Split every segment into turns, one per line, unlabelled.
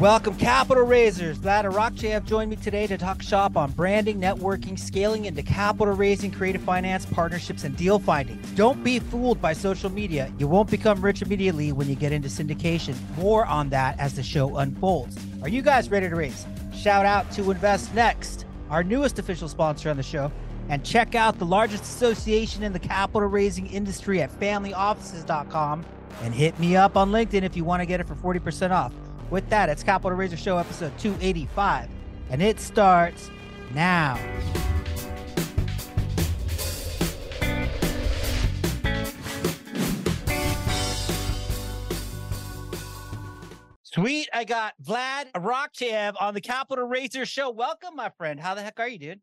Welcome, capital raisers. Vlad Arakcheyev joined me today to talk shop on branding, networking, scaling into capital raising, creative finance, partnerships, and deal finding. Don't be fooled by social media. You won't become rich immediately when you get into syndication. More on that as the show unfolds. Are you guys ready to raise? Shout out to InvestNext, our newest official sponsor on the show. And check out the largest association in the capital raising industry at familyoffices.com and hit me up on LinkedIn if you want to get it for 40% off. With that, it's Capital Raiser Show episode 285, and it starts now. Sweet, I got Vlad Arakcheyev on the Capital Raiser Show. Welcome, my friend. How the heck are you, dude?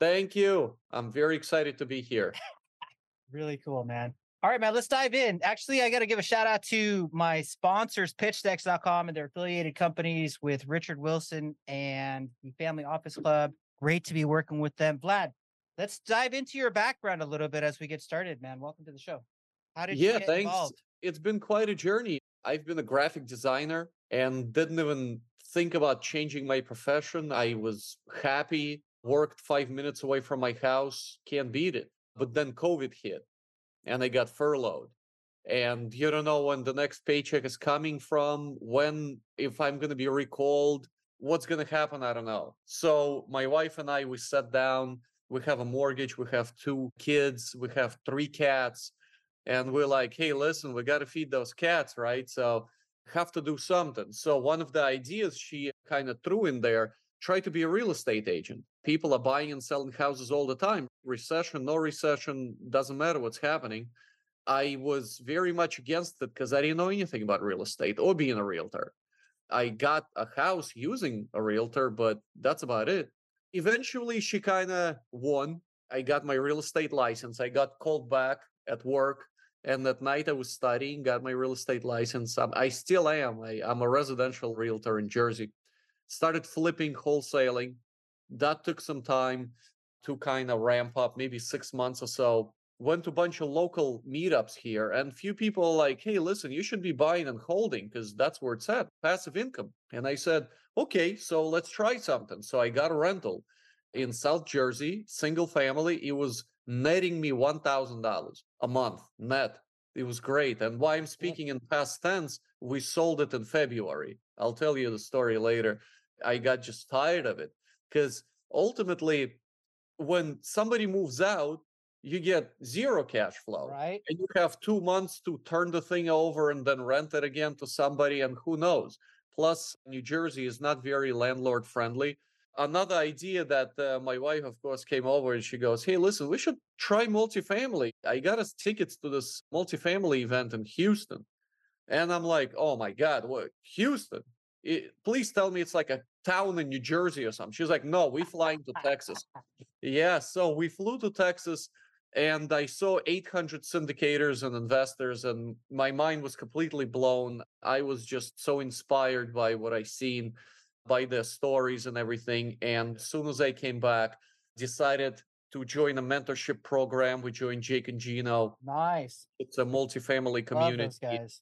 Thank you. I'm very excited to be here.
really cool, man. All right, man, let's dive in. Actually, I got to give a shout out to my sponsors, pitchdex.com and their affiliated companies with Richard Wilson and the Family Office Club. Great to be working with them. Vlad, let's dive into your background a little bit as we get started, man. Welcome to the show.
How did yeah, you get thanks. involved? It's been quite a journey. I've been a graphic designer and didn't even think about changing my profession. I was happy, worked five minutes away from my house, can't beat it. But then COVID hit and I got furloughed. And you don't know when the next paycheck is coming from, when, if I'm going to be recalled, what's going to happen. I don't know. So my wife and I, we sat down. We have a mortgage. We have two kids. We have three cats. And we're like, hey, listen, we got to feed those cats, right? So have to do something. So one of the ideas she kind of threw in there try to be a real estate agent. People are buying and selling houses all the time. Recession, no recession, doesn't matter what's happening. I was very much against it because I didn't know anything about real estate or being a realtor. I got a house using a realtor, but that's about it. Eventually, she kind of won. I got my real estate license. I got called back at work. And at night, I was studying, got my real estate license. I still am. I, I'm a residential realtor in Jersey started flipping wholesaling. That took some time to kind of ramp up, maybe six months or so. Went to a bunch of local meetups here, and few people like, "Hey, listen, you should be buying and holding because that's where it's at, passive income." And I said, "Okay, so let's try something." So I got a rental in South Jersey, single family. It was netting me one thousand dollars a month net. It was great. And why I'm speaking in past tense, we sold it in February. I'll tell you the story later. I got just tired of it because ultimately, when somebody moves out, you get zero cash flow.
Right.
And you have two months to turn the thing over and then rent it again to somebody, and who knows. Plus, New Jersey is not very landlord friendly. Another idea that uh, my wife, of course, came over and she goes, Hey, listen, we should try multifamily. I got us tickets to this multifamily event in Houston. And I'm like, Oh my God, what? Houston? It, please tell me it's like a town in New Jersey or something. She's like, no, we flying to Texas. yeah, so we flew to Texas and I saw 800 syndicators and investors, and my mind was completely blown. I was just so inspired by what I seen, by their stories and everything. And as soon as I came back, decided to join a mentorship program. We joined Jake and Gino.
Nice.
It's a multifamily community. guys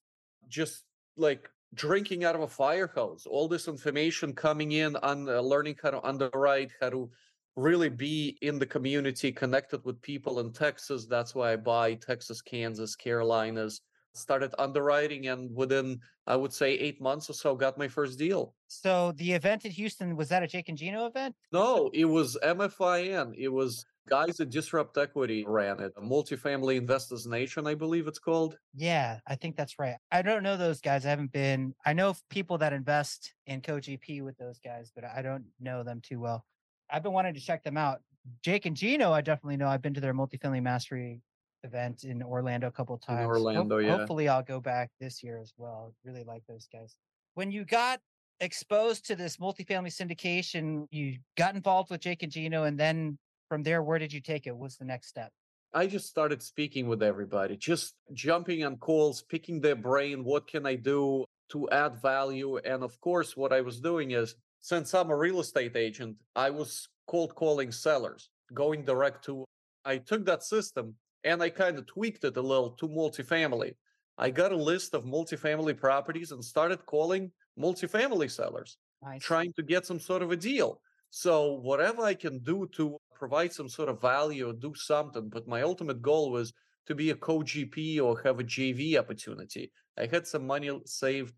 Just like drinking out of a fire hose. All this information coming in on uh, learning how to underwrite, how to really be in the community, connected with people in Texas. That's why I buy Texas, Kansas, Carolinas. Started underwriting, and within I would say eight months or so, got my first deal.
So the event in Houston was that a Jake and Gino event?
No, it was MFIN. It was guys at Disrupt Equity ran it. A multifamily investors nation, I believe it's called.
Yeah, I think that's right. I don't know those guys. I haven't been. I know people that invest in CoGP with those guys, but I don't know them too well. I've been wanting to check them out. Jake and Gino, I definitely know. I've been to their multifamily mastery event in Orlando a couple of times. In
Orlando, Ho- yeah.
Hopefully, I'll go back this year as well. Really like those guys. When you got exposed to this multifamily syndication, you got involved with Jake and Gino, and then from there, where did you take it? What's the next step?
I just started speaking with everybody, just jumping on calls, picking their brain. What can I do to add value? And of course, what I was doing is since I'm a real estate agent, I was cold calling sellers, going direct to. I took that system and I kind of tweaked it a little to multifamily. I got a list of multifamily properties and started calling multifamily sellers
nice.
trying to get some sort of a deal. So whatever I can do to provide some sort of value or do something, but my ultimate goal was to be a co-GP or have a JV opportunity. I had some money saved.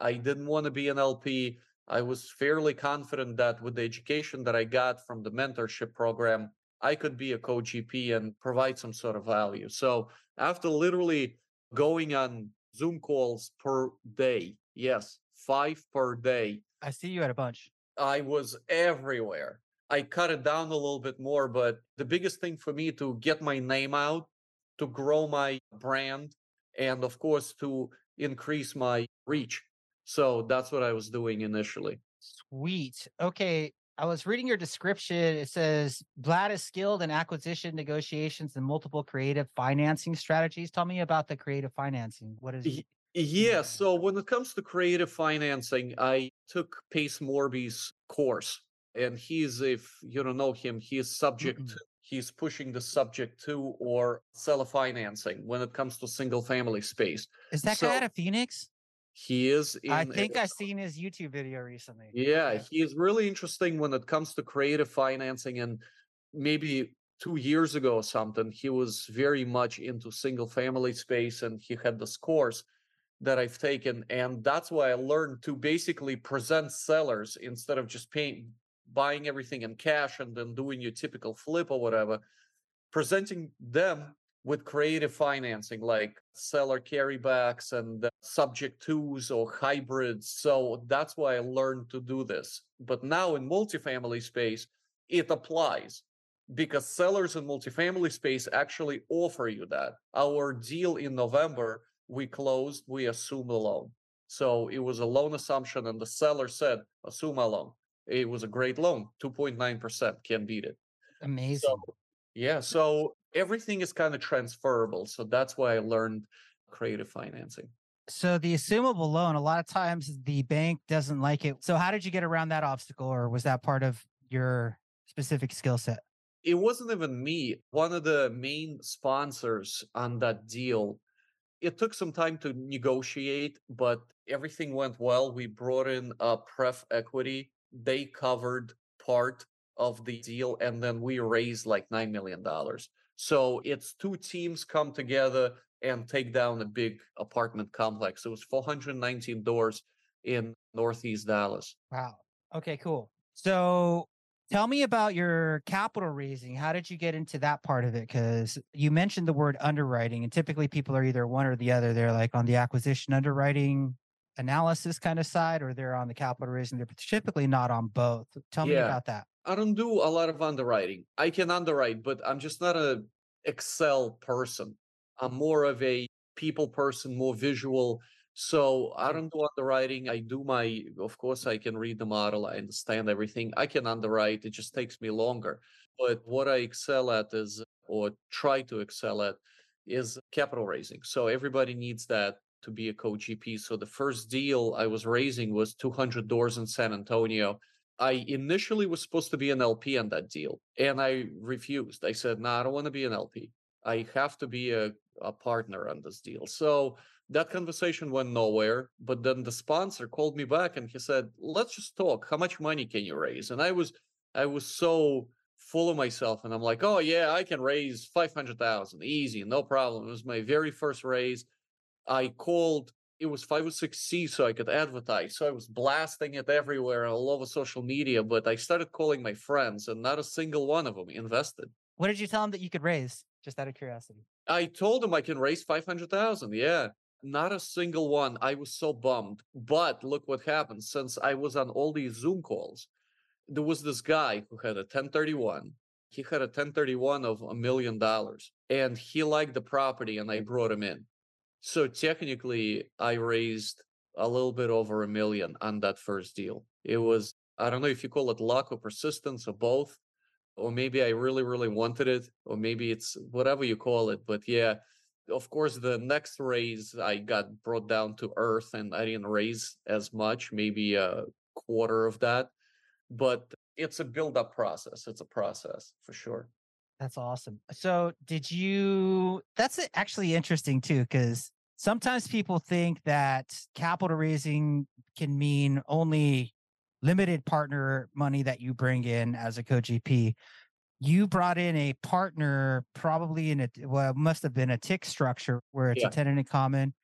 I didn't want to be an LP. I was fairly confident that with the education that I got from the mentorship program, I could be a co-GP and provide some sort of value. So after literally going on Zoom calls per day, yes, five per day.
I see you had a bunch.
I was everywhere. I cut it down a little bit more, but the biggest thing for me to get my name out, to grow my brand, and of course to increase my reach. So that's what I was doing initially.
Sweet. Okay. I was reading your description. It says Vlad is skilled in acquisition negotiations and multiple creative financing strategies. Tell me about the creative financing. What is it?
yeah, so when it comes to creative financing, I took Pace Morby's course, and he's, if you don't know him, he's subject, mm he's pushing the subject to or seller financing when it comes to single family space.
Is that so, guy out of Phoenix?
He is.
In, I think I've seen his YouTube video recently.
Yeah, okay. he is really interesting when it comes to creative financing. And maybe two years ago or something, he was very much into single family space and he had this course that I've taken. And that's why I learned to basically present sellers instead of just paying, buying everything in cash and then doing your typical flip or whatever, presenting them with creative financing like seller carrybacks and uh, subject twos or hybrids. So that's why I learned to do this. But now in multifamily space, it applies because sellers in multifamily space actually offer you that. Our deal in November we closed, we assumed a loan. So it was a loan assumption, and the seller said, assume a loan. It was a great loan, 2.9%, can't beat it.
Amazing.
So, yeah, so everything is kind of transferable. So that's why I learned creative financing.
So the assumable loan, a lot of times the bank doesn't like it. So how did you get around that obstacle, or was that part of your specific skill set?
It wasn't even me. One of the main sponsors on that deal it took some time to negotiate, but everything went well. We brought in a pref equity. They covered part of the deal, and then we raised like $9 million. So it's two teams come together and take down a big apartment complex. It was 419 doors in Northeast Dallas.
Wow. Okay, cool. So Tell me about your capital raising. How did you get into that part of it? Because you mentioned the word underwriting, and typically people are either one or the other. They're like on the acquisition underwriting analysis kind of side, or they're on the capital raising. They're typically not on both. Tell yeah. me about that.
I don't do a lot of underwriting. I can underwrite, but I'm just not a Excel person. I'm more of a people person, more visual. So I don't do underwriting. I do my, of course, I can read the model. I understand everything. I can underwrite. It just takes me longer. But what I excel at is, or try to excel at, is capital raising. So everybody needs that to be a co-GP. So the first deal I was raising was 200 doors in San Antonio. I initially was supposed to be an LP on that deal, and I refused. I said, "No, nah, I don't want to be an LP. I have to be a, a partner on this deal." So that conversation went nowhere but then the sponsor called me back and he said let's just talk how much money can you raise and i was i was so full of myself and i'm like oh yeah i can raise 500000 easy no problem it was my very first raise i called it was 506c so i could advertise so i was blasting it everywhere all over social media but i started calling my friends and not a single one of them invested
what did you tell them that you could raise just out of curiosity
i told them i can raise 500000 yeah not a single one. I was so bummed. But look what happened. Since I was on all these Zoom calls, there was this guy who had a 1031. He had a 1031 of a million dollars and he liked the property and I brought him in. So technically, I raised a little bit over a million on that first deal. It was, I don't know if you call it luck or persistence or both, or maybe I really, really wanted it, or maybe it's whatever you call it. But yeah, of course the next raise i got brought down to earth and i didn't raise as much maybe a quarter of that but it's a build up process it's a process for sure
that's awesome so did you that's actually interesting too because sometimes people think that capital raising can mean only limited partner money that you bring in as a co-GP. You brought in a partner, probably in a well, it must have been a TIC structure where it's yeah. a tenant in common.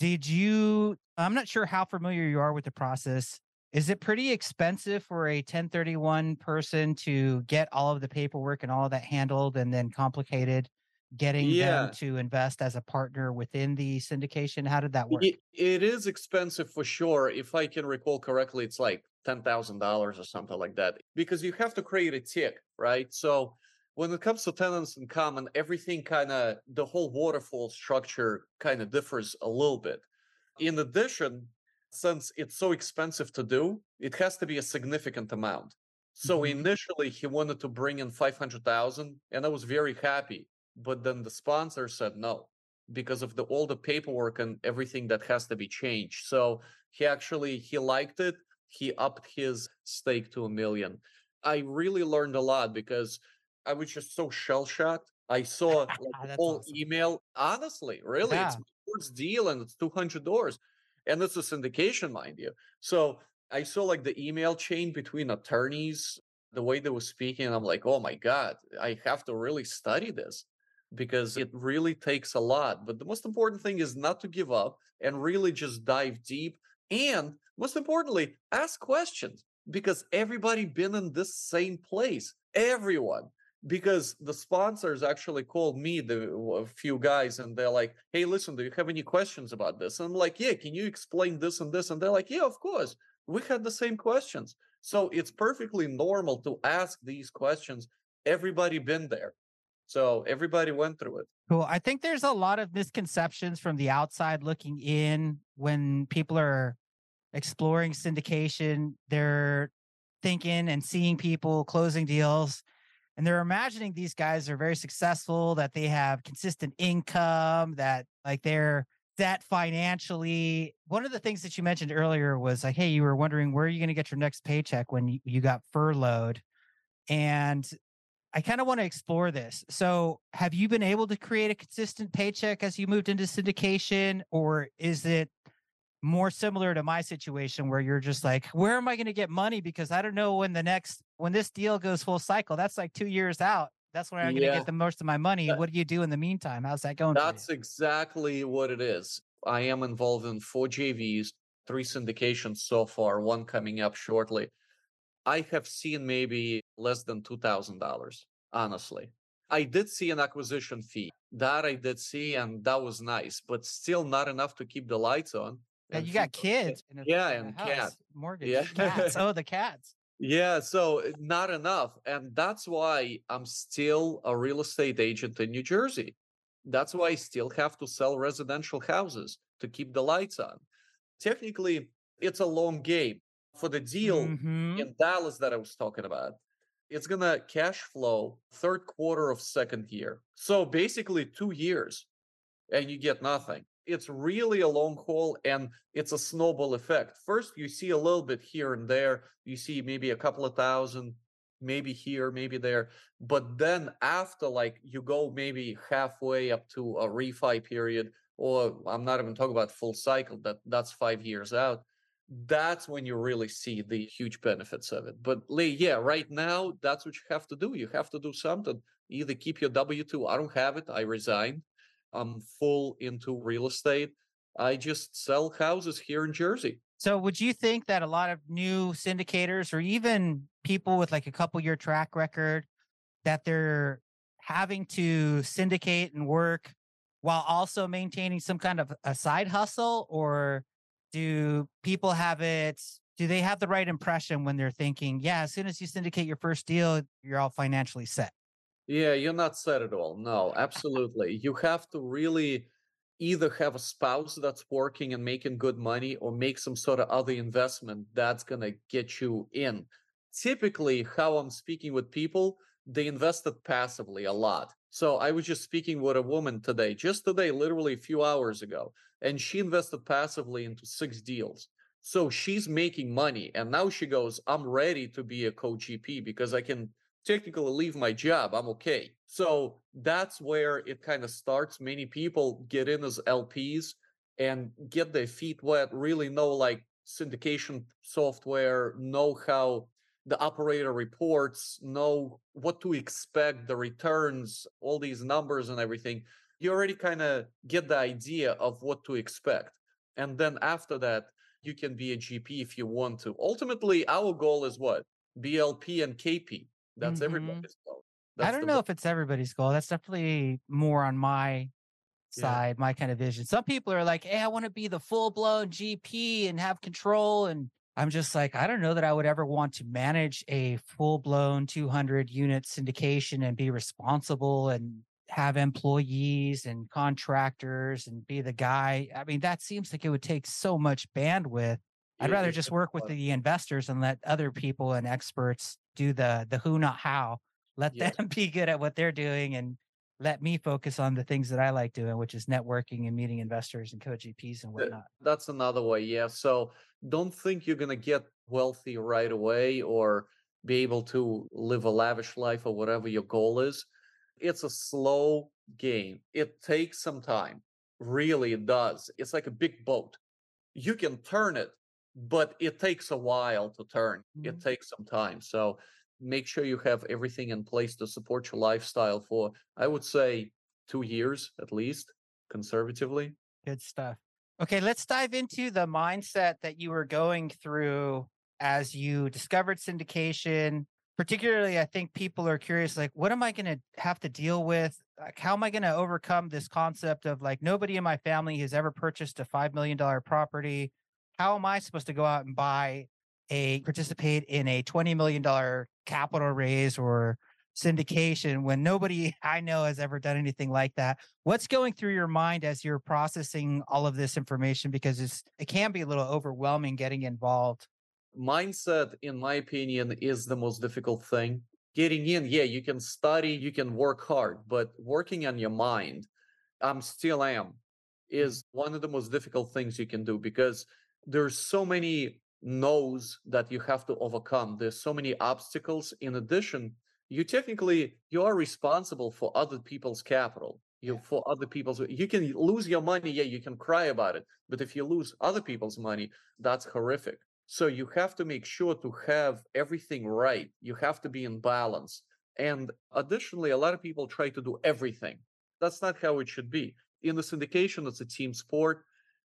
Did you? I'm not sure how familiar you are with the process. Is it pretty expensive for a 1031 person to get all of the paperwork and all of that handled and then complicated? Getting yeah. them to invest as a partner within the syndication? How did that work?
it, it is expensive for sure. If I can recall correctly, it's like $10,000 or something like that because you have to create a TIC, right? So when it comes to tenants in common, everything kind of, the whole waterfall structure kind of differs a little bit. In addition, since it's so expensive to do, it has to be a significant amount. So mm-hmm. initially he wanted to bring in 500,000 and I was very happy but then the sponsor said no because of the all the paperwork and everything that has to be changed. So he actually he liked it he upped his stake to a million. I really learned a lot because i was just so shell shocked i saw like, the whole awesome. email honestly really yeah. it's first deal and it's 200 dollars and it's a syndication mind you. So i saw like the email chain between attorneys the way they were speaking i'm like oh my god i have to really study this because it really takes a lot. But the most important thing is not to give up and really just dive deep. And most importantly, ask questions because everybody been in this same place. Everyone. Because the sponsors actually called me, the few guys, and they're like, "Hey, listen, do you have any questions about this?" And I'm like, "Yeah, can you explain this and this?" And they're like, "Yeah, of course. We had the same questions." So it's perfectly normal to ask these questions. Everybody been there. So everybody went through it.
Cool. I think there's a lot of misconceptions from the outside looking in when people are exploring syndication. They're thinking and seeing people closing deals and they're imagining these guys are very successful, that they have consistent income, that like they're that financially. One of the things that you mentioned earlier was like, hey, you were wondering where are you going to get your next paycheck when you, you got furloughed. And I kind of want to explore this. So, have you been able to create a consistent paycheck as you moved into syndication, or is it more similar to my situation where you're just like, where am I going to get money? Because I don't know when the next, when this deal goes full cycle, that's like two years out. That's when I'm going to get the most of my money. What do you do in the meantime? How's that going?
That's exactly what it is. I am involved in four JVs, three syndications so far, one coming up shortly. I have seen maybe less than $2,000, honestly. I did see an acquisition fee. That I did see, and that was nice, but still not enough to keep the lights on.
And you got kids.
A, yeah, and cats.
Mortgage. Yeah. Cats. Oh, the cats.
Yeah, so eh, not enough. And that's why I'm still a real estate agent in New Jersey. That's why I still have to sell residential houses to keep the lights on. Technically, it's a long game for the deal mm-hmm. in Dallas that I was talking about. It's gonna cash flow third quarter of second year. So basically two years and you get nothing. It's really a long haul and it's a snowball effect. First, you see a little bit here and there. You see maybe a couple of thousand, maybe here, maybe there. But then after, like, you go maybe halfway up to a refi period, or I'm not even talking about full cycle, that that's five years out that's when you really see the huge benefits of it. But Lee, yeah, right now that's what you have to do. You have to do something. Either keep your W two. I don't have it. I resigned. I'm full into real estate. I just sell houses here in Jersey.
So would you think that a lot of new syndicators or even people with like a couple year track record that they're having to syndicate and work while also maintaining some kind of a side hustle or do people have it? Do they have the right impression when they're thinking yeah as soon as you syndicate your first deal you're all financially set.
Yeah you're not set at all no absolutely. You have to really either have a spouse that's working and making good money or make some sort of other investment that's going to get you in. Typically how i'm speaking with people they invested passively a lot. So I was just speaking with a woman today, just today, literally a few hours ago, and she invested passively into six deals. So she's making money. And now she goes, I'm ready to be a co GP because I can technically leave my job. I'm okay. So that's where it kind of starts. Many people get in as LPs and get their feet wet, really know like syndication software, know how the operator reports, know what to expect, the returns, all these numbers and everything, you already kind of get the idea of what to expect. And then after that, you can be a GP if you want to. Ultimately, our goal is what? BLP and KP. That's mm-hmm. everybody's goal. That's
I don't know goal. if it's everybody's goal. That's definitely more on my side, yeah. my kind of vision. Some people are like, hey, I want to be the full blown GP and have control. And I'm just like, I don't know that I would ever want to manage a full blown 200 unit syndication and be responsible and have employees and contractors and be the guy. I mean, that seems like it would take so much bandwidth. I'd rather just work with the investors and let other people and experts do the the who not how. Let yeah. them be good at what they're doing and let me focus on the things that I like doing, which is networking and meeting investors and co-GPs and whatnot.
That's another way. Yeah. So don't think you're gonna get wealthy right away or be able to live a lavish life or whatever your goal is it's a slow game. It takes some time. Really, it does. It's like a big boat. You can turn it, but it takes a while to turn. Mm-hmm. It takes some time. So make sure you have everything in place to support your lifestyle for, I would say, two years at least, conservatively.
Good stuff. Okay, let's dive into the mindset that you were going through as you discovered syndication, particularly i think people are curious like what am i going to have to deal with? Like how am i going to overcome this concept of like nobody in my family has ever purchased a $5 million property. How am i supposed to go out and buy a participate in a $20 million capital raise or syndication when nobody i know has ever done anything like that? What's going through your mind as you're processing all of this information? Because it's it can be a little overwhelming getting involved
mindset, in my opinion, is the most difficult thing. Getting in, yeah, you can study, you can work hard, but working on your mind, I'm still am, is mm-hmm. one of the most difficult things you can do because there's so many no's that you have to overcome. There's so many obstacles. In addition, you technically you are responsible for other people's capital you for other people's you can lose your money yeah you can cry about it but if you lose other people's money that's horrific so you have to make sure to have everything right. You have to be in balance. And additionally, a lot of people try to do everything. That's not how it should be. In the syndication, it's a team sport.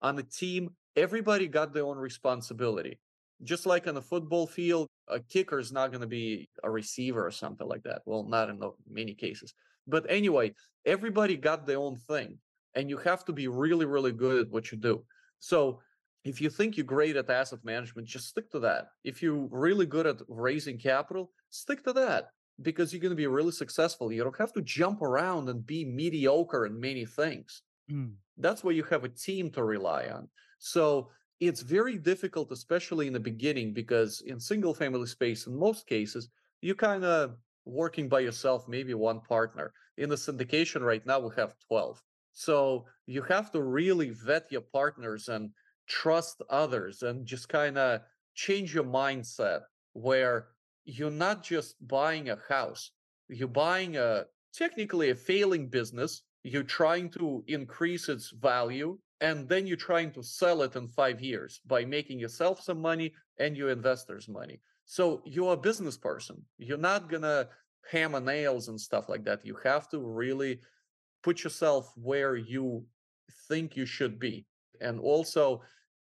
On a team, everybody got their own responsibility. Just like on a football field, a kicker is not going to be a receiver or something like that. Well, not in many cases. But anyway, everybody got their own thing. And you have to be really, really good at what you do. So if you think you're great at asset management, just stick to that. If you're really good at raising capital, stick to that because you're going to be really successful. You don't have to jump around and be mediocre in many things. Mm. That's where you have a team to rely on. So it's very difficult, especially in the beginning, because in single family space, in most cases, you kind of working by yourself, maybe one partner. In the syndication right now, we have 12. So you have to really vet your partners and trust others and just kind of change your mindset where you're not just buying a house you're buying a technically a failing business you're trying to increase its value and then you're trying to sell it in 5 years by making yourself some money and your investors money. So you're a business person. You're not going to hammer nails and stuff like that. You have to really put yourself where you think you should be. And also,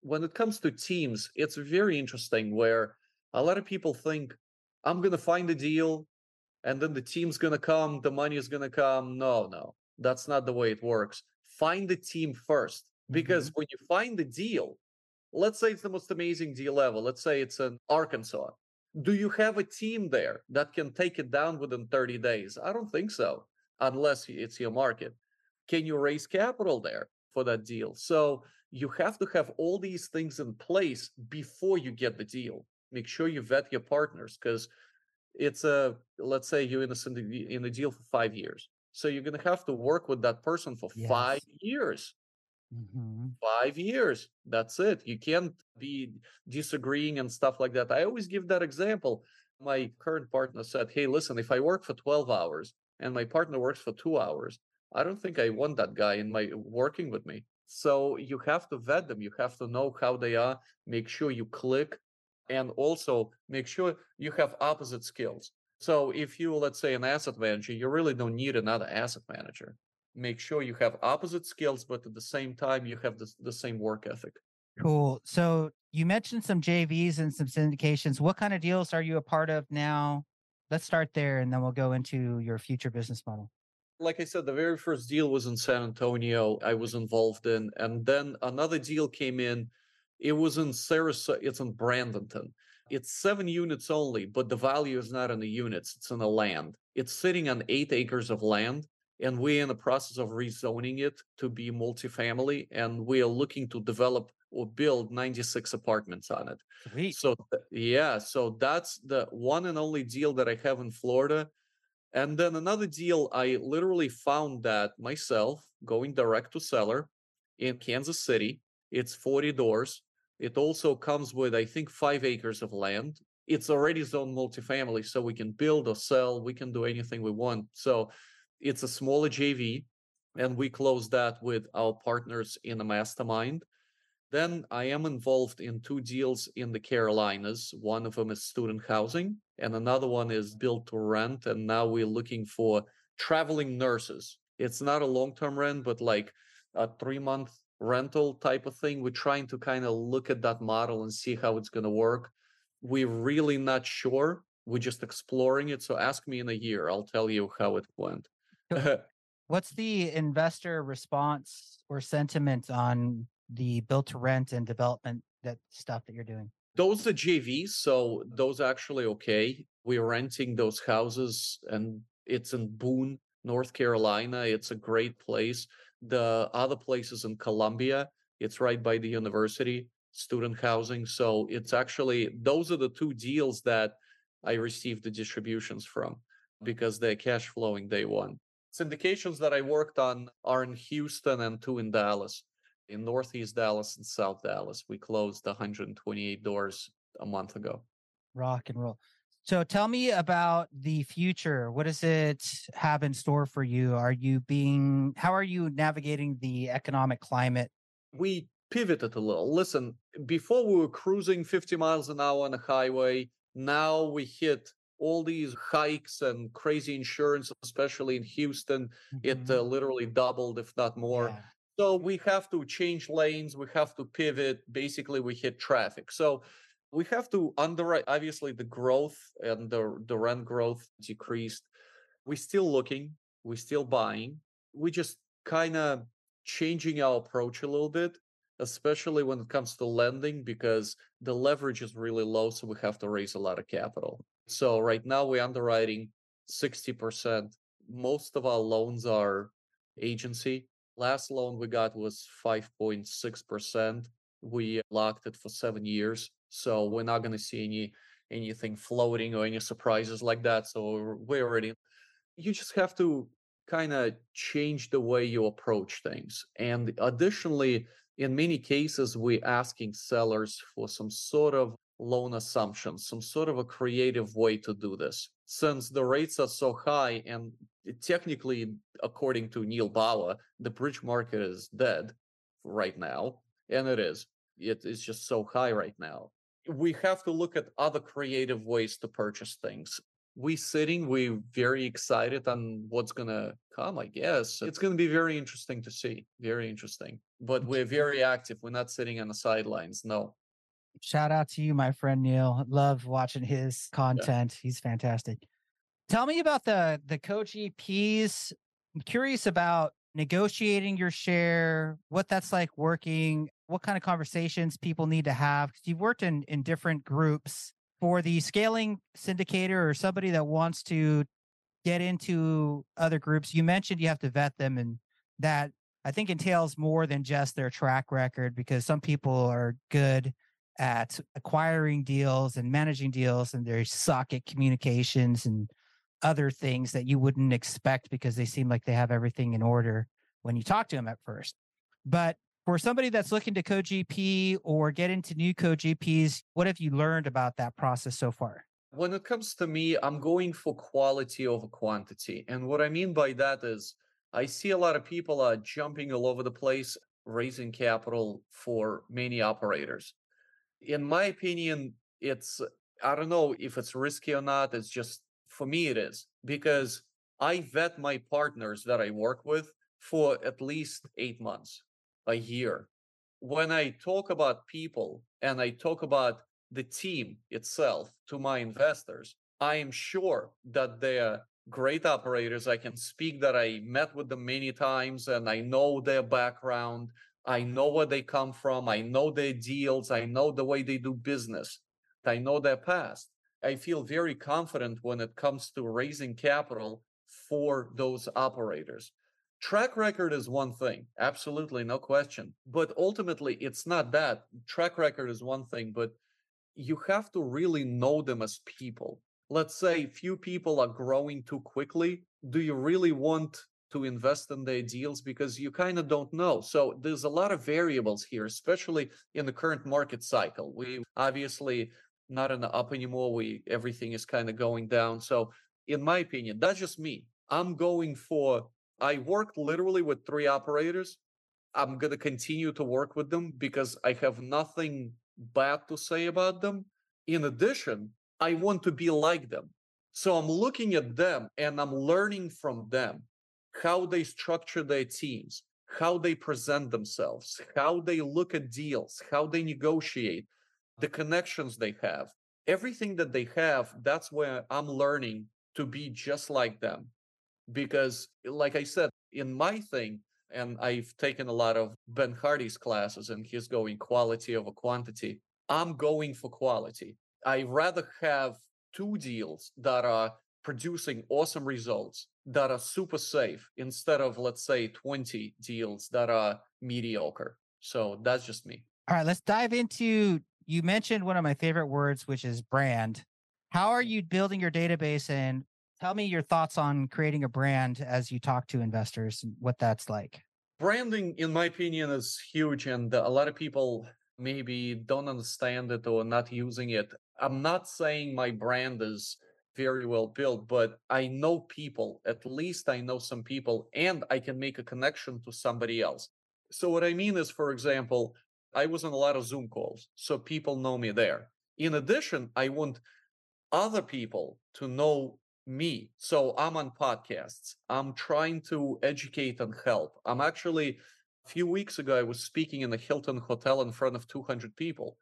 when it comes to teams, it's very interesting where a lot of people think, I'm going to find a deal and then the team's going to come, the money is going to come. No, no, that's not the way it works. Find the team first because mm-hmm. when you find the deal, let's say it's the most amazing deal ever. Let's say it's in Arkansas. Do you have a team there that can take it down within 30 days? I don't think so, unless it's your market. Can you raise capital there for that deal? So you have to have all these things in place before you get the deal. Make sure you vet your partners because it's a let's say you're in a in a deal for five years, so you're gonna have to work with that person for yes. five years. Mm-hmm. Five years. That's it. You can't be disagreeing and stuff like that. I always give that example. My current partner said, Hey, listen, if I work for 12 hours and my partner works for two hours, I don't think I want that guy in my working with me So you have to vet them. You have to know how they are, make sure you click, and also make sure you have opposite skills. So if you, let's say, an asset manager, you really don't need another asset manager. Make sure you have opposite skills, but at the same time, you have the, the same work ethic.
Cool. So you mentioned some JVs and some syndications. What kind of deals are you a part of now? Let's start there and then we'll go into your future business model.
Like I said, the very first deal was in San Antonio, I was involved in. And then another deal came in. It was in Sarasota, it's in Bradenton. It's seven units only, but the value is not in the units, it's in the land. It's sitting on eight acres of land, and we're in the process of rezoning it to be multifamily, and we are looking to develop or build 96 apartments on it. Sweet. So, yeah, so that's the one and only deal that I have in Florida. And then another deal, I literally found that myself going direct to seller in Kansas City. It's 40 doors. It also comes with, I think, five acres of land. It's already zoned multifamily, so we can build or sell. We can do anything we want. So it's a smaller JV, and we close that with our partners in the mastermind. Then I am involved in two deals in the Carolinas. One of them is student housing, and another one is built to rent. And now we're looking for traveling nurses. It's not a long term rent, but like a three month rental type of thing. We're trying to kind of look at that model and see how it's going to work. We're really not sure. We're just exploring it. So ask me in a year. I'll tell you how it went.
What's the investor response or sentiment on the built to rent and development that stuff that you're doing?
Those are JVs, so those are actually okay. We're renting those houses and it's in Boone, North Carolina. It's a great place. The other places in Columbia, it's right by the university, student housing. So it's actually, those are the two deals that I received the distributions from because they're cash flowing day one. Syndications that I worked on are in Houston and two in Dallas. In Northeast Dallas and South Dallas, we closed 128 doors a month ago.
Rock and roll. So tell me about the future. What does it have in store for you? Are you being, how are you navigating the economic climate?
We pivoted a little. Listen, before we were cruising 50 miles an hour on the highway. Now we hit all these hikes and crazy insurance, especially in Houston. Mm-hmm. It uh, literally doubled, if not more. Yeah. So we have to change lanes. We have to pivot. Basically, we hit traffic. So we have to underwrite obviously the growth and the, the rent growth decreased we're still looking we're still buying we just kind of changing our approach a little bit especially when it comes to lending because the leverage is really low so we have to raise a lot of capital so right now we're underwriting 60% most of our loans are agency last loan we got was 5.6% we locked it for seven years so we're not going to see any anything floating or any surprises like that. So we're already. You just have to kind of change the way you approach things. And additionally, in many cases, we're asking sellers for some sort of loan assumptions, some sort of a creative way to do this. Since the rates are so high, and technically, according to Neal Bawa, the bridge market is dead right now, and it is. It is just so high right now we have to look at other creative ways to purchase things. We sitting, we very excited on what's gonna come, I guess. It's gonna be very interesting to see. Very interesting. But we're very active. We're not sitting on the sidelines. No.
Shout out to you, my friend Neal. Love watching his content. Yeah. He's fantastic. Tell me about the the co-GPs. I'm curious about negotiating your share, what that's like working what kind of conversations people need to have because you've worked in in different groups for the scaling syndicator or somebody that wants to get into other groups you mentioned you have to vet them and that i think entails more than just their track record because some people are good at acquiring deals and managing deals and their socket communications and other things that you wouldn't expect because they seem like they have everything in order when you talk to them at first but for somebody that's looking to co-GP or get into new co-GPs, what have you learned about that process so far?
When it comes to me, I'm going for quality over quantity. And what I mean by that is I see a lot of people are jumping all over the place. raising capital for many operators. In my opinion, it's, I don't know if it's risky or not. It's just, for me, it is because I vet my partners that I work with for at least eight months, a year. When I talk about people and I talk about the team itself to my investors, I am sure that they're great operators. I can speak that I met with them many times and I know their background. I know where they come from. I know their deals. I know the way they do business. I know their past. I feel very confident when it comes to raising capital for those operators. Track record is one thing, absolutely, no question. But ultimately, it's not that. Track record is one thing, but you have to really know them as people. Let's say few people are growing too quickly. Do you really want to invest in their deals because you kind of don't know. So there's a lot of variables here, especially in the current market cycle. We obviously not in the up anymore. We everything is kind of going down. So in my opinion, that's just me. I'm going for I worked literally with three operators. I'm to continue to work with them because I have nothing bad to say about them. In addition, I want to be like them. So I'm looking at them and I'm learning from them how they structure their teams, how they present themselves, how they look at deals, how they negotiate, the connections they have. Everything that they have, that's where I'm learning to be just like them because like i said in my thing and i've taken a lot of ben hardy's classes and he's going quality over quantity i'm going for quality i rather have two deals that are producing awesome results that are super safe instead of let's say 20 deals that are mediocre so that's just me
all right let's dive into you mentioned one of my favorite words which is brand how are mm-hmm. you building your database and Tell me your thoughts on creating a brand as you talk to investors and what that's like.
Branding, in my opinion, is huge, and a lot of people maybe don't understand it or not using it. I'm not saying my brand is very well built, but I know people, at least I know some people, and I can make a connection to somebody else. So, what I mean is, for example, I was on a lot of Zoom calls, so people know me there. In addition, I want other people to know me. So I'm on podcasts. I'm trying to educate and help. I'm actually, a few weeks ago, I was speaking in a Hilton hotel in front of 200 people.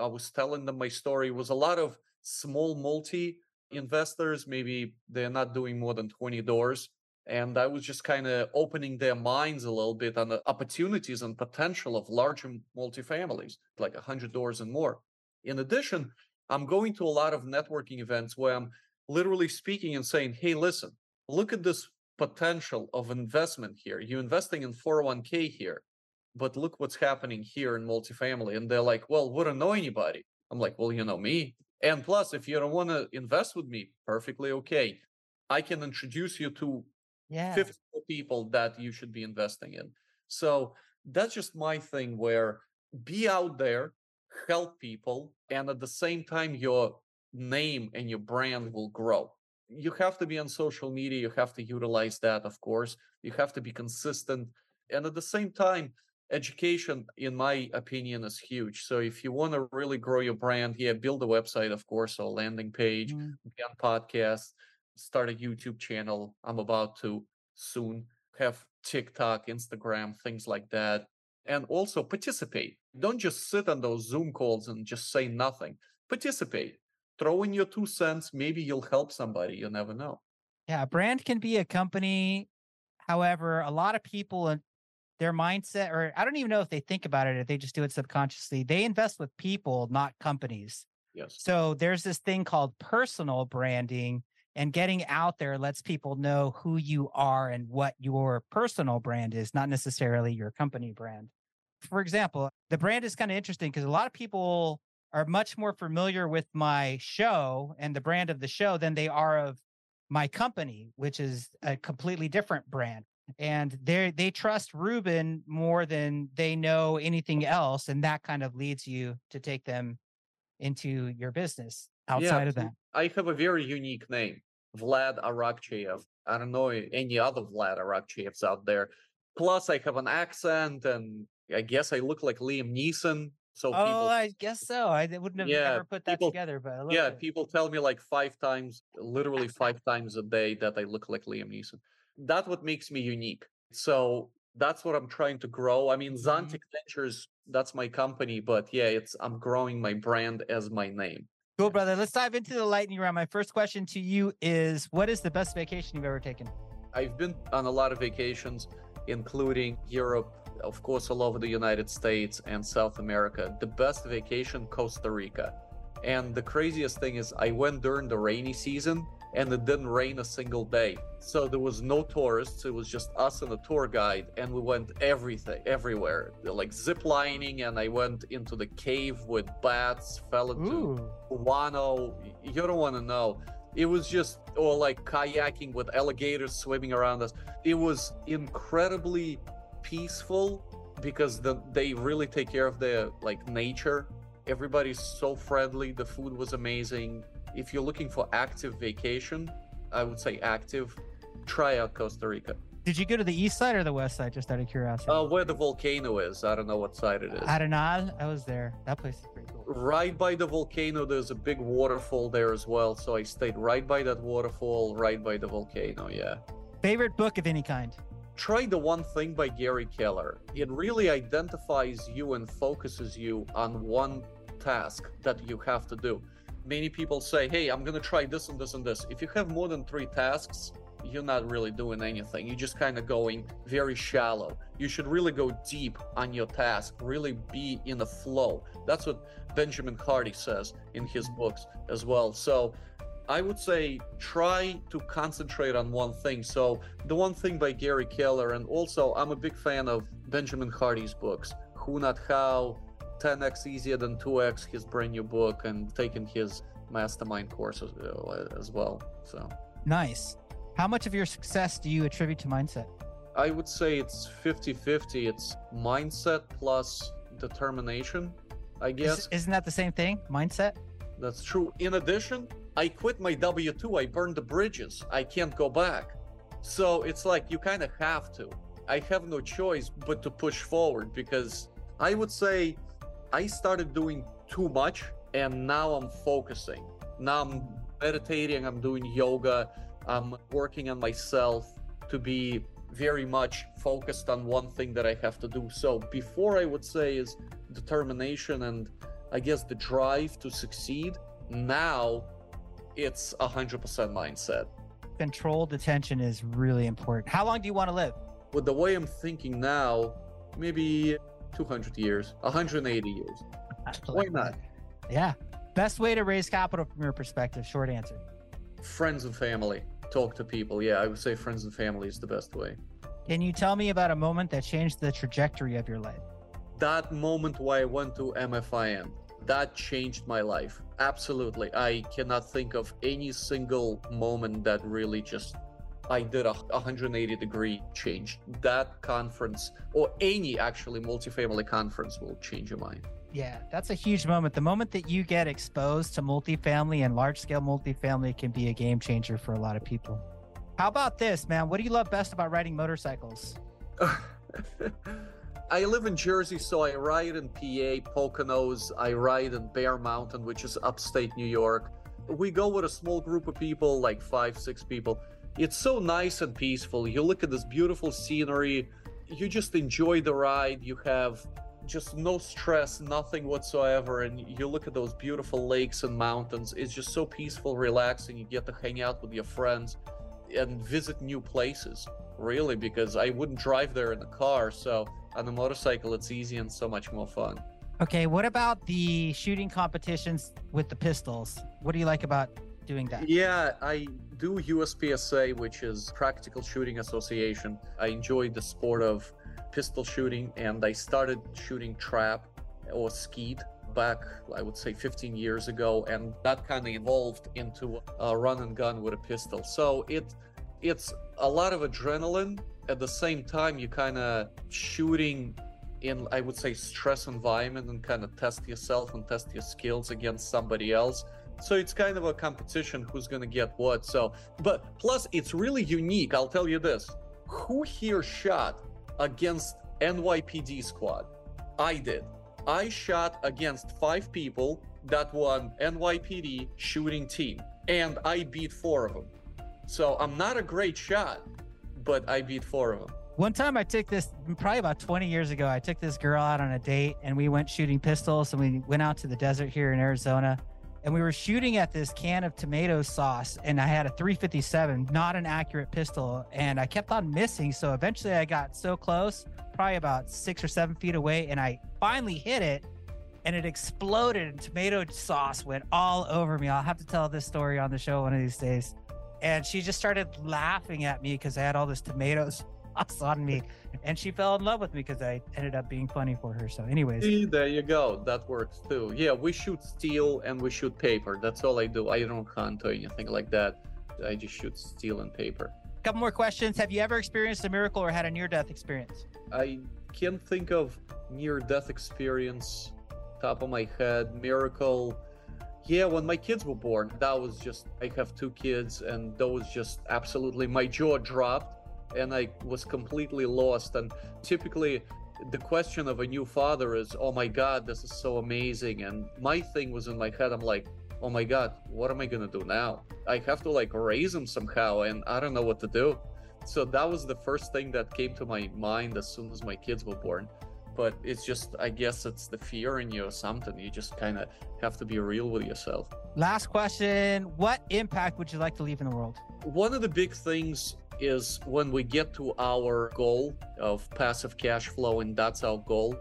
I was telling them my story. It was a lot of small multi investors. Maybe they're not doing more than 20 doors. And I was just kind of opening their minds a little bit on the opportunities and potential of larger multifamilies, like 100 doors and more. In addition, I'm going to a lot of networking events where I'm literally speaking and saying, hey, listen, look at this potential of investment here. You're investing in 401k here, but look what's happening here in multifamily. And they're like, well, wouldn't know anybody. I'm like, well, you know me. And plus, if you don't want to invest with me, perfectly okay. I can introduce you to yeah. 50 people that you should be investing in. So that's just my thing where be out there, help people, and at the same time, you're name and your brand will grow. You have to be on social media, you have to utilize that, of course. You have to be consistent. And at the same time, education, in my opinion, is huge. So if you want to really grow your brand, yeah, build a website, of course, or landing page, mm-hmm. be on podcast, start a YouTube channel. I'm about to soon have TikTok, Instagram, things like that. And also participate. Don't just sit on those Zoom calls and just say nothing. Participate throw in your two cents. Maybe you'll help somebody. You never know.
Yeah, brand can be a company. However, a lot of people and their mindset, or I don't even know if they think about it, if they just do it subconsciously, they invest with people, not companies.
Yes.
So there's this thing called personal branding, and getting out there lets people know who you are and what your personal brand is, not necessarily your company brand. For example, the brand is kind of interesting because a lot of people are much more familiar with my show and the brand of the show than they are of my company, which is a completely different brand. And they they trust Ruben more than they know anything else, and that kind of leads you to take them into your business outside yeah, of that.
I have a very unique name, Vlad Arakcheyev. I don't know any other Vlad Arakcheyevs out there. Plus, I have an accent and I guess I look like Liam Neeson. So
oh,
people,
I guess so. I wouldn't have
Yeah,
ever put that
people-
together, but
yeah,
it.
people tell me like five times, literally five times a day that I look like Liam Neeson. That's what makes me unique. So that's what I'm trying to grow. I mean.
Mm-hmm.
Zantic Ventures, that's my company, but yeah, it's I'm growing my brand as my name.
Cool, brother. Let's dive into the lightning round. My first question to you is what is the best vacation you've ever taken?
I've been on a lot of vacations, including Europe, of course, all over the United States and South America. The best vacation, Costa Rica. And the craziest thing is, I went during the rainy season and it didn't rain a single day. So there was no tourists, it was just us and a tour guide, and we went everything, everywhere, like zip lining, and I went into the cave with bats, fell into guano. You don't want to know. It was just, or like kayaking with alligators swimming around us. It was incredibly peaceful because the, they really take care of their like nature. Everybody's so friendly. The food was amazing. If you're looking for active vacation, I would say active. Try out Costa Rica.
Did you go to the east side or the west side? Just out of curiosity.
Uh, where the volcano is, I don't know what side it is.
Arenal. I was there. That place is pretty cool.
Right by the volcano, there's a big waterfall there as well. So I stayed right by that waterfall, right by the volcano. Yeah.
Favorite book of any kind?
Try the one thing by Gary Keller. It really identifies you and focuses you on one task that you have to do. Many people say, Hey, I'm going to try this and this and this. If you have more than three tasks, you're not really doing anything. You're just kind of going very shallow. You should really go deep on your task, really be in a flow. That's what Benjamin Hardy says in his mm-hmm. books as well. So I would say try to concentrate on one thing. So the one thing by Gary Keller, and also I'm a big fan of Benjamin Hardy's books, Who Not How, 10x Easier Than 2x, his brand new book, and taking his mastermind course as, uh, well. So
Nice. How much of your success do you attribute to mindset?
I would say it's 50 50. It's mindset plus determination, I
Is-
guess.
Isn't that the same thing? Mindset?
That's true. In addition, I quit my W 2. I burned the bridges. I can't go back. So it's like you kind of have to. I have no choice but to push forward because I would say I started doing too much and now I'm focusing. Now I'm meditating, I'm doing yoga, I'm working on myself to be very much focused on one thing that I have to do. So before I would say is determination and I guess the drive to succeed. Now it's a hundred percent mindset.
Controlled attention is really important. How long do you want to live?
With the way I'm thinking now, maybe 200 years, 180 years. Why not?
Yeah. Best way to raise capital from your perspective. Short answer.
Friends and family. Talk to people. Yeah, I would say friends and family is the best way.
Can you tell me about a moment that changed the trajectory of your life?
That moment why I went to MFIN, that changed my life. Absolutely. I cannot think of any single moment that really just I did a 180 degree change. That conference or any actually multifamily conference will change your mind.
Yeah, that's a huge moment. The moment that you get exposed to multifamily and large scale multifamily can be a game changer for a lot of people. How about this, man? What do you love best about riding motorcycles?
I live in Jersey, so I ride in PA, Poconos. I ride in Bear Mountain, which is upstate New York. We go with a small group of people, like five, six people. It's so nice and peaceful. You look at this beautiful scenery, you just enjoy the ride. You have just no stress, nothing whatsoever. And you look at those beautiful lakes and mountains. It's just so peaceful, relaxing. You get to hang out with your friends and visit new places, really, because I wouldn't drive there in a car. So on a motorcycle, it's easy and so much more fun.
Okay, what about the shooting competitions with the pistols? What do you like about doing that?
Yeah, I do USPSA, which is Practical Shooting Association. I enjoy the sport of pistol shooting, and I started shooting trap or skeet back, I would say, 15 years ago, and that kind of evolved into a run and gun with a pistol. So it it's a lot of adrenaline. At the same time, you kind of shooting in, I would say, stress environment and kind of test yourself and test your skills against somebody else. So it's kind of a competition who's going to get what. So, but plus it's really unique. I'll tell you this. Who here shot against NYPD squad? I did. I shot against five people that won NYPD shooting team, and I beat four of them. So I'm not a great shot, but I beat four of them.
One time I took this probably about 20 years ago. I took this girl out on a date and we went shooting pistols and we went out to the desert here in Arizona and we were shooting at this can of tomato sauce and I had a 357, not an accurate pistol. And I kept on missing. So eventually I got so close, probably about six or seven feet away, and I finally hit it and it exploded and tomato sauce went all over me. I'll have to tell this story on the show one of these days. And she just started laughing at me because I had all this tomatoes on me. And she fell in love with me because i ended up being funny for her. So anyways.
See, there you go. That works too. Yeah we shoot steel and we shoot paper. That's all i do. I don't hunt or anything like that. I just shoot steel and paper.
Couple more questions. Have you ever experienced a miracle or had a near-death experience?
I can't think of near-death experience top of my head. Miracle. Yeah when my kids were born that was just i have two kids and that was just absolutely my jaw dropped and I was completely lost. And typically, the question of a new father is, oh my God, this is so amazing. And my thing was in my head, I'm like, oh my God, what am I going to do now? I have to like raise him somehow, and I don't know what to do. So that was the first thing that came to my mind as soon as my kids were born. But it's just, I guess it's the fear in you or something. You just kind of have to be real with yourself.
Last question What impact would you like to leave in the world?
One of the big things is when we get to our goal of passive cash flow, and that's our goal.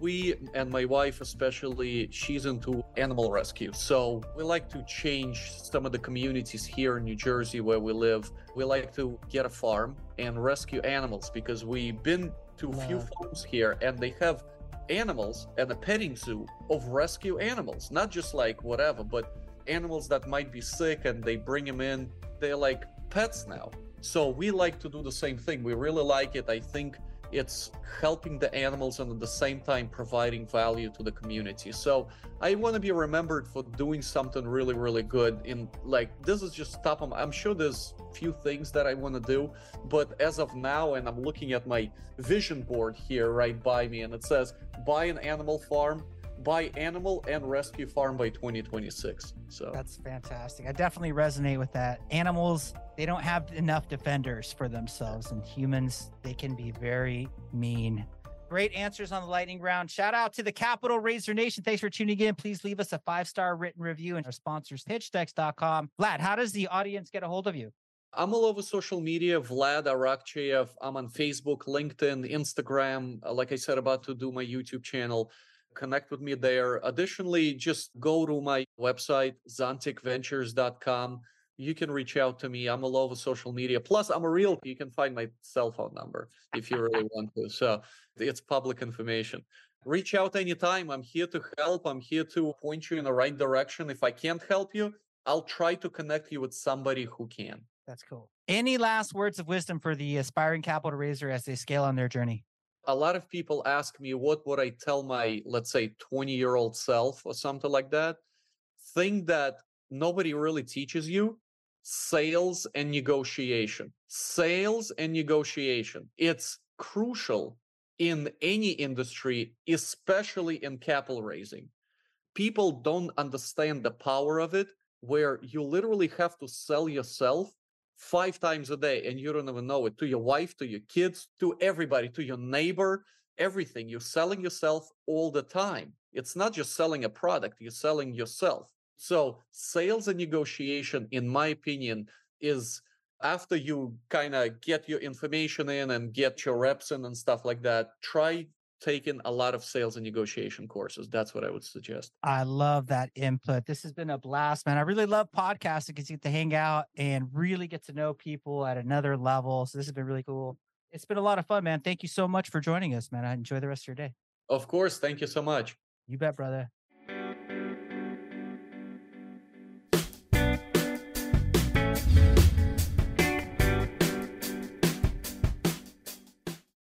We and my wife, especially, she's into animal rescue. So we like to change some of the communities here in New Jersey where we live. We like to get a farm and rescue animals because we've been to a few farms here and they have animals and a petting zoo of rescue animals, not just like whatever, but animals that might be sick and they bring them in. They're like pets now. So we like to do the same thing. We really like it. I think it's helping the animals and at the same time providing value to the community. So I want to be remembered for doing something really, really good. In like this is just top of. I'm sure there's few things that I want to do, but as of now, and I'm looking at my vision board here right by me, and it says buy an animal farm by Animal and Rescue Farm by 2026. So
that's fantastic. I definitely resonate with that. Animals, they don't have enough defenders for themselves, and humans, they can be very mean. Great answers on the lightning round. Shout out to the Capital Raiser Nation. Thanks for tuning in. Please leave us a five star written review and our sponsors, pitchdex.com. Vlad, how does the audience get a hold of you?
I'm all over social media, Vlad Arakcheyev. I'm on Facebook, LinkedIn, Instagram. Like I said, about to do my YouTube channel connect with me there. Additionally, just go to my website, zonticventures.com. You can reach out to me. I'm all over social media. Plus, I'm a real. You can find my cell phone number if you really want to. So it's public information. Reach out anytime. I'm here to help. I'm here to point you in the right direction. If I can't help you, I'll try to connect you with somebody who can.
That's cool. Any last words of wisdom for the aspiring capital raiser as they scale on their journey?
A lot of people ask me what would I tell my let's say 20 year old self or something like that. Thing that nobody really teaches you sales and negotiation. Sales and negotiation. It's crucial in any industry, especially in capital raising. People don't understand the power of it, where you literally have to sell yourself five times a day and you don't even know it to your wife, to your kids, to everybody, to your neighbor, everything. You're selling yourself all the time. It's not just selling a product, you're selling yourself. So, sales and negotiation, in my opinion, is after you kind of get your information in and get your reps in and stuff like that, try taken a lot of sales and negotiation courses. That's what I would suggest.
I love that input. This has been a blast, man. I really love podcasting because you get to hang out and really get to know people at another level. So this has been really cool. It's been a lot of fun, man. Thank you so much for joining us, man. I enjoy the rest of your day.
Of course. Thank you so much.
You bet, brother.